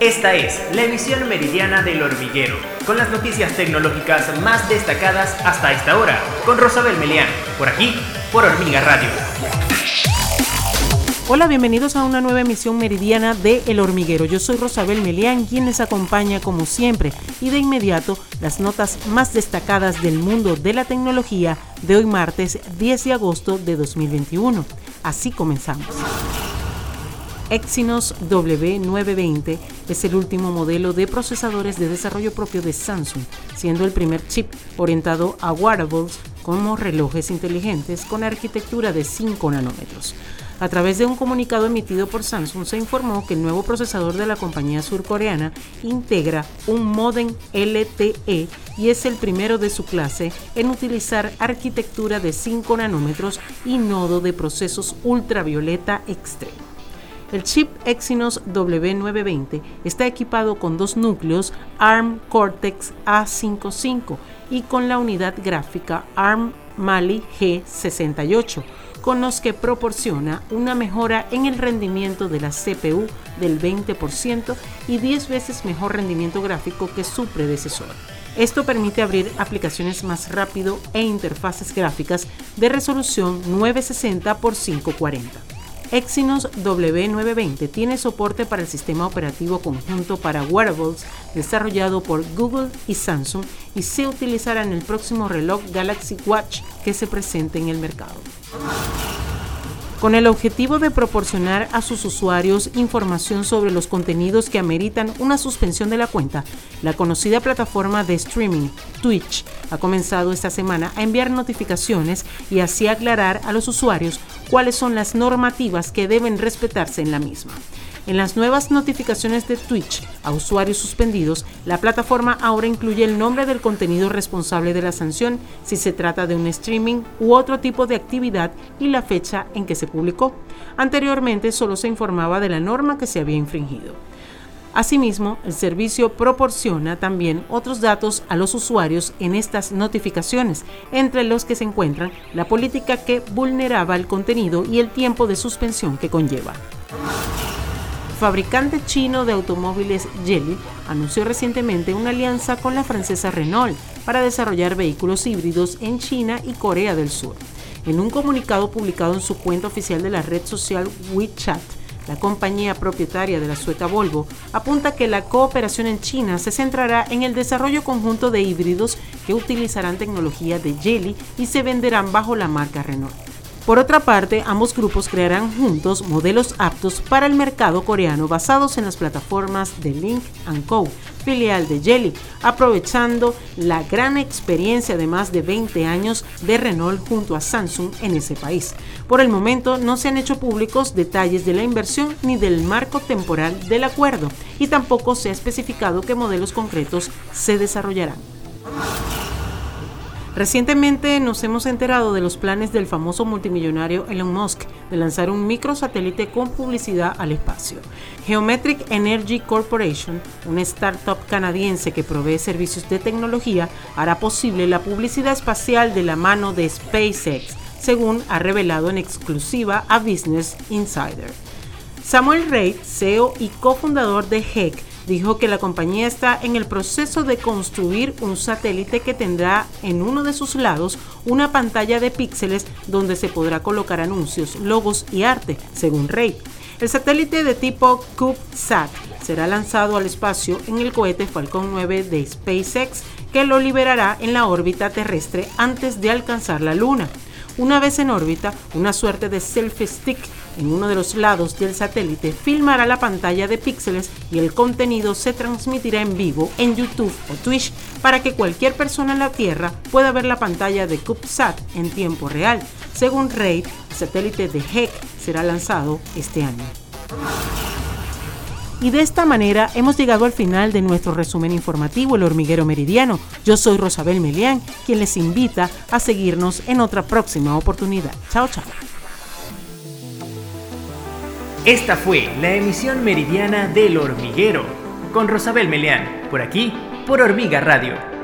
Esta es la emisión meridiana del hormiguero, con las noticias tecnológicas más destacadas hasta esta hora, con Rosabel Melián, por aquí, por Hormiga Radio. Hola, bienvenidos a una nueva emisión meridiana de El Hormiguero. Yo soy Rosabel Melián, quien les acompaña como siempre, y de inmediato las notas más destacadas del mundo de la tecnología de hoy martes 10 de agosto de 2021. Así comenzamos. Exynos W920 es el último modelo de procesadores de desarrollo propio de Samsung, siendo el primer chip orientado a wearables como relojes inteligentes con arquitectura de 5 nanómetros. A través de un comunicado emitido por Samsung se informó que el nuevo procesador de la compañía surcoreana integra un modem LTE y es el primero de su clase en utilizar arquitectura de 5 nanómetros y nodo de procesos ultravioleta extremo. El chip Exynos W920 está equipado con dos núcleos ARM Cortex A55 y con la unidad gráfica ARM Mali G68, con los que proporciona una mejora en el rendimiento de la CPU del 20% y 10 veces mejor rendimiento gráfico que su predecesor. Esto permite abrir aplicaciones más rápido e interfaces gráficas de resolución 960 x 540. Exynos W920 tiene soporte para el sistema operativo conjunto para wearables desarrollado por Google y Samsung y se utilizará en el próximo reloj Galaxy Watch que se presente en el mercado con el objetivo de proporcionar a sus usuarios información sobre los contenidos que ameritan una suspensión de la cuenta, la conocida plataforma de streaming Twitch ha comenzado esta semana a enviar notificaciones y así aclarar a los usuarios cuáles son las normativas que deben respetarse en la misma. En las nuevas notificaciones de Twitch a usuarios suspendidos, la plataforma ahora incluye el nombre del contenido responsable de la sanción, si se trata de un streaming u otro tipo de actividad y la fecha en que se publicó. Anteriormente solo se informaba de la norma que se había infringido. Asimismo, el servicio proporciona también otros datos a los usuarios en estas notificaciones, entre los que se encuentran la política que vulneraba el contenido y el tiempo de suspensión que conlleva fabricante chino de automóviles Geely anunció recientemente una alianza con la francesa Renault para desarrollar vehículos híbridos en China y Corea del Sur. En un comunicado publicado en su cuenta oficial de la red social WeChat, la compañía propietaria de la sueca Volvo apunta que la cooperación en China se centrará en el desarrollo conjunto de híbridos que utilizarán tecnología de Geely y se venderán bajo la marca Renault. Por otra parte, ambos grupos crearán juntos modelos aptos para el mercado coreano basados en las plataformas de Link Co, filial de Jelly, aprovechando la gran experiencia de más de 20 años de Renault junto a Samsung en ese país. Por el momento no se han hecho públicos detalles de la inversión ni del marco temporal del acuerdo y tampoco se ha especificado qué modelos concretos se desarrollarán. Recientemente nos hemos enterado de los planes del famoso multimillonario Elon Musk de lanzar un microsatélite con publicidad al espacio. Geometric Energy Corporation, una startup canadiense que provee servicios de tecnología, hará posible la publicidad espacial de la mano de SpaceX, según ha revelado en exclusiva a Business Insider. Samuel Reid, CEO y cofundador de HEC, dijo que la compañía está en el proceso de construir un satélite que tendrá en uno de sus lados una pantalla de píxeles donde se podrá colocar anuncios, logos y arte, según Rey. El satélite de tipo CubeSat será lanzado al espacio en el cohete Falcon 9 de SpaceX que lo liberará en la órbita terrestre antes de alcanzar la Luna. Una vez en órbita, una suerte de selfie stick en uno de los lados del satélite filmará la pantalla de píxeles y el contenido se transmitirá en vivo en YouTube o Twitch para que cualquier persona en la Tierra pueda ver la pantalla de CubeSat en tiempo real. Según Reid, el satélite de HEC será lanzado este año. Y de esta manera hemos llegado al final de nuestro resumen informativo El Hormiguero Meridiano. Yo soy Rosabel Melián, quien les invita a seguirnos en otra próxima oportunidad. Chao, chao. Esta fue la emisión meridiana del Hormiguero con Rosabel Melián, por aquí, por Hormiga Radio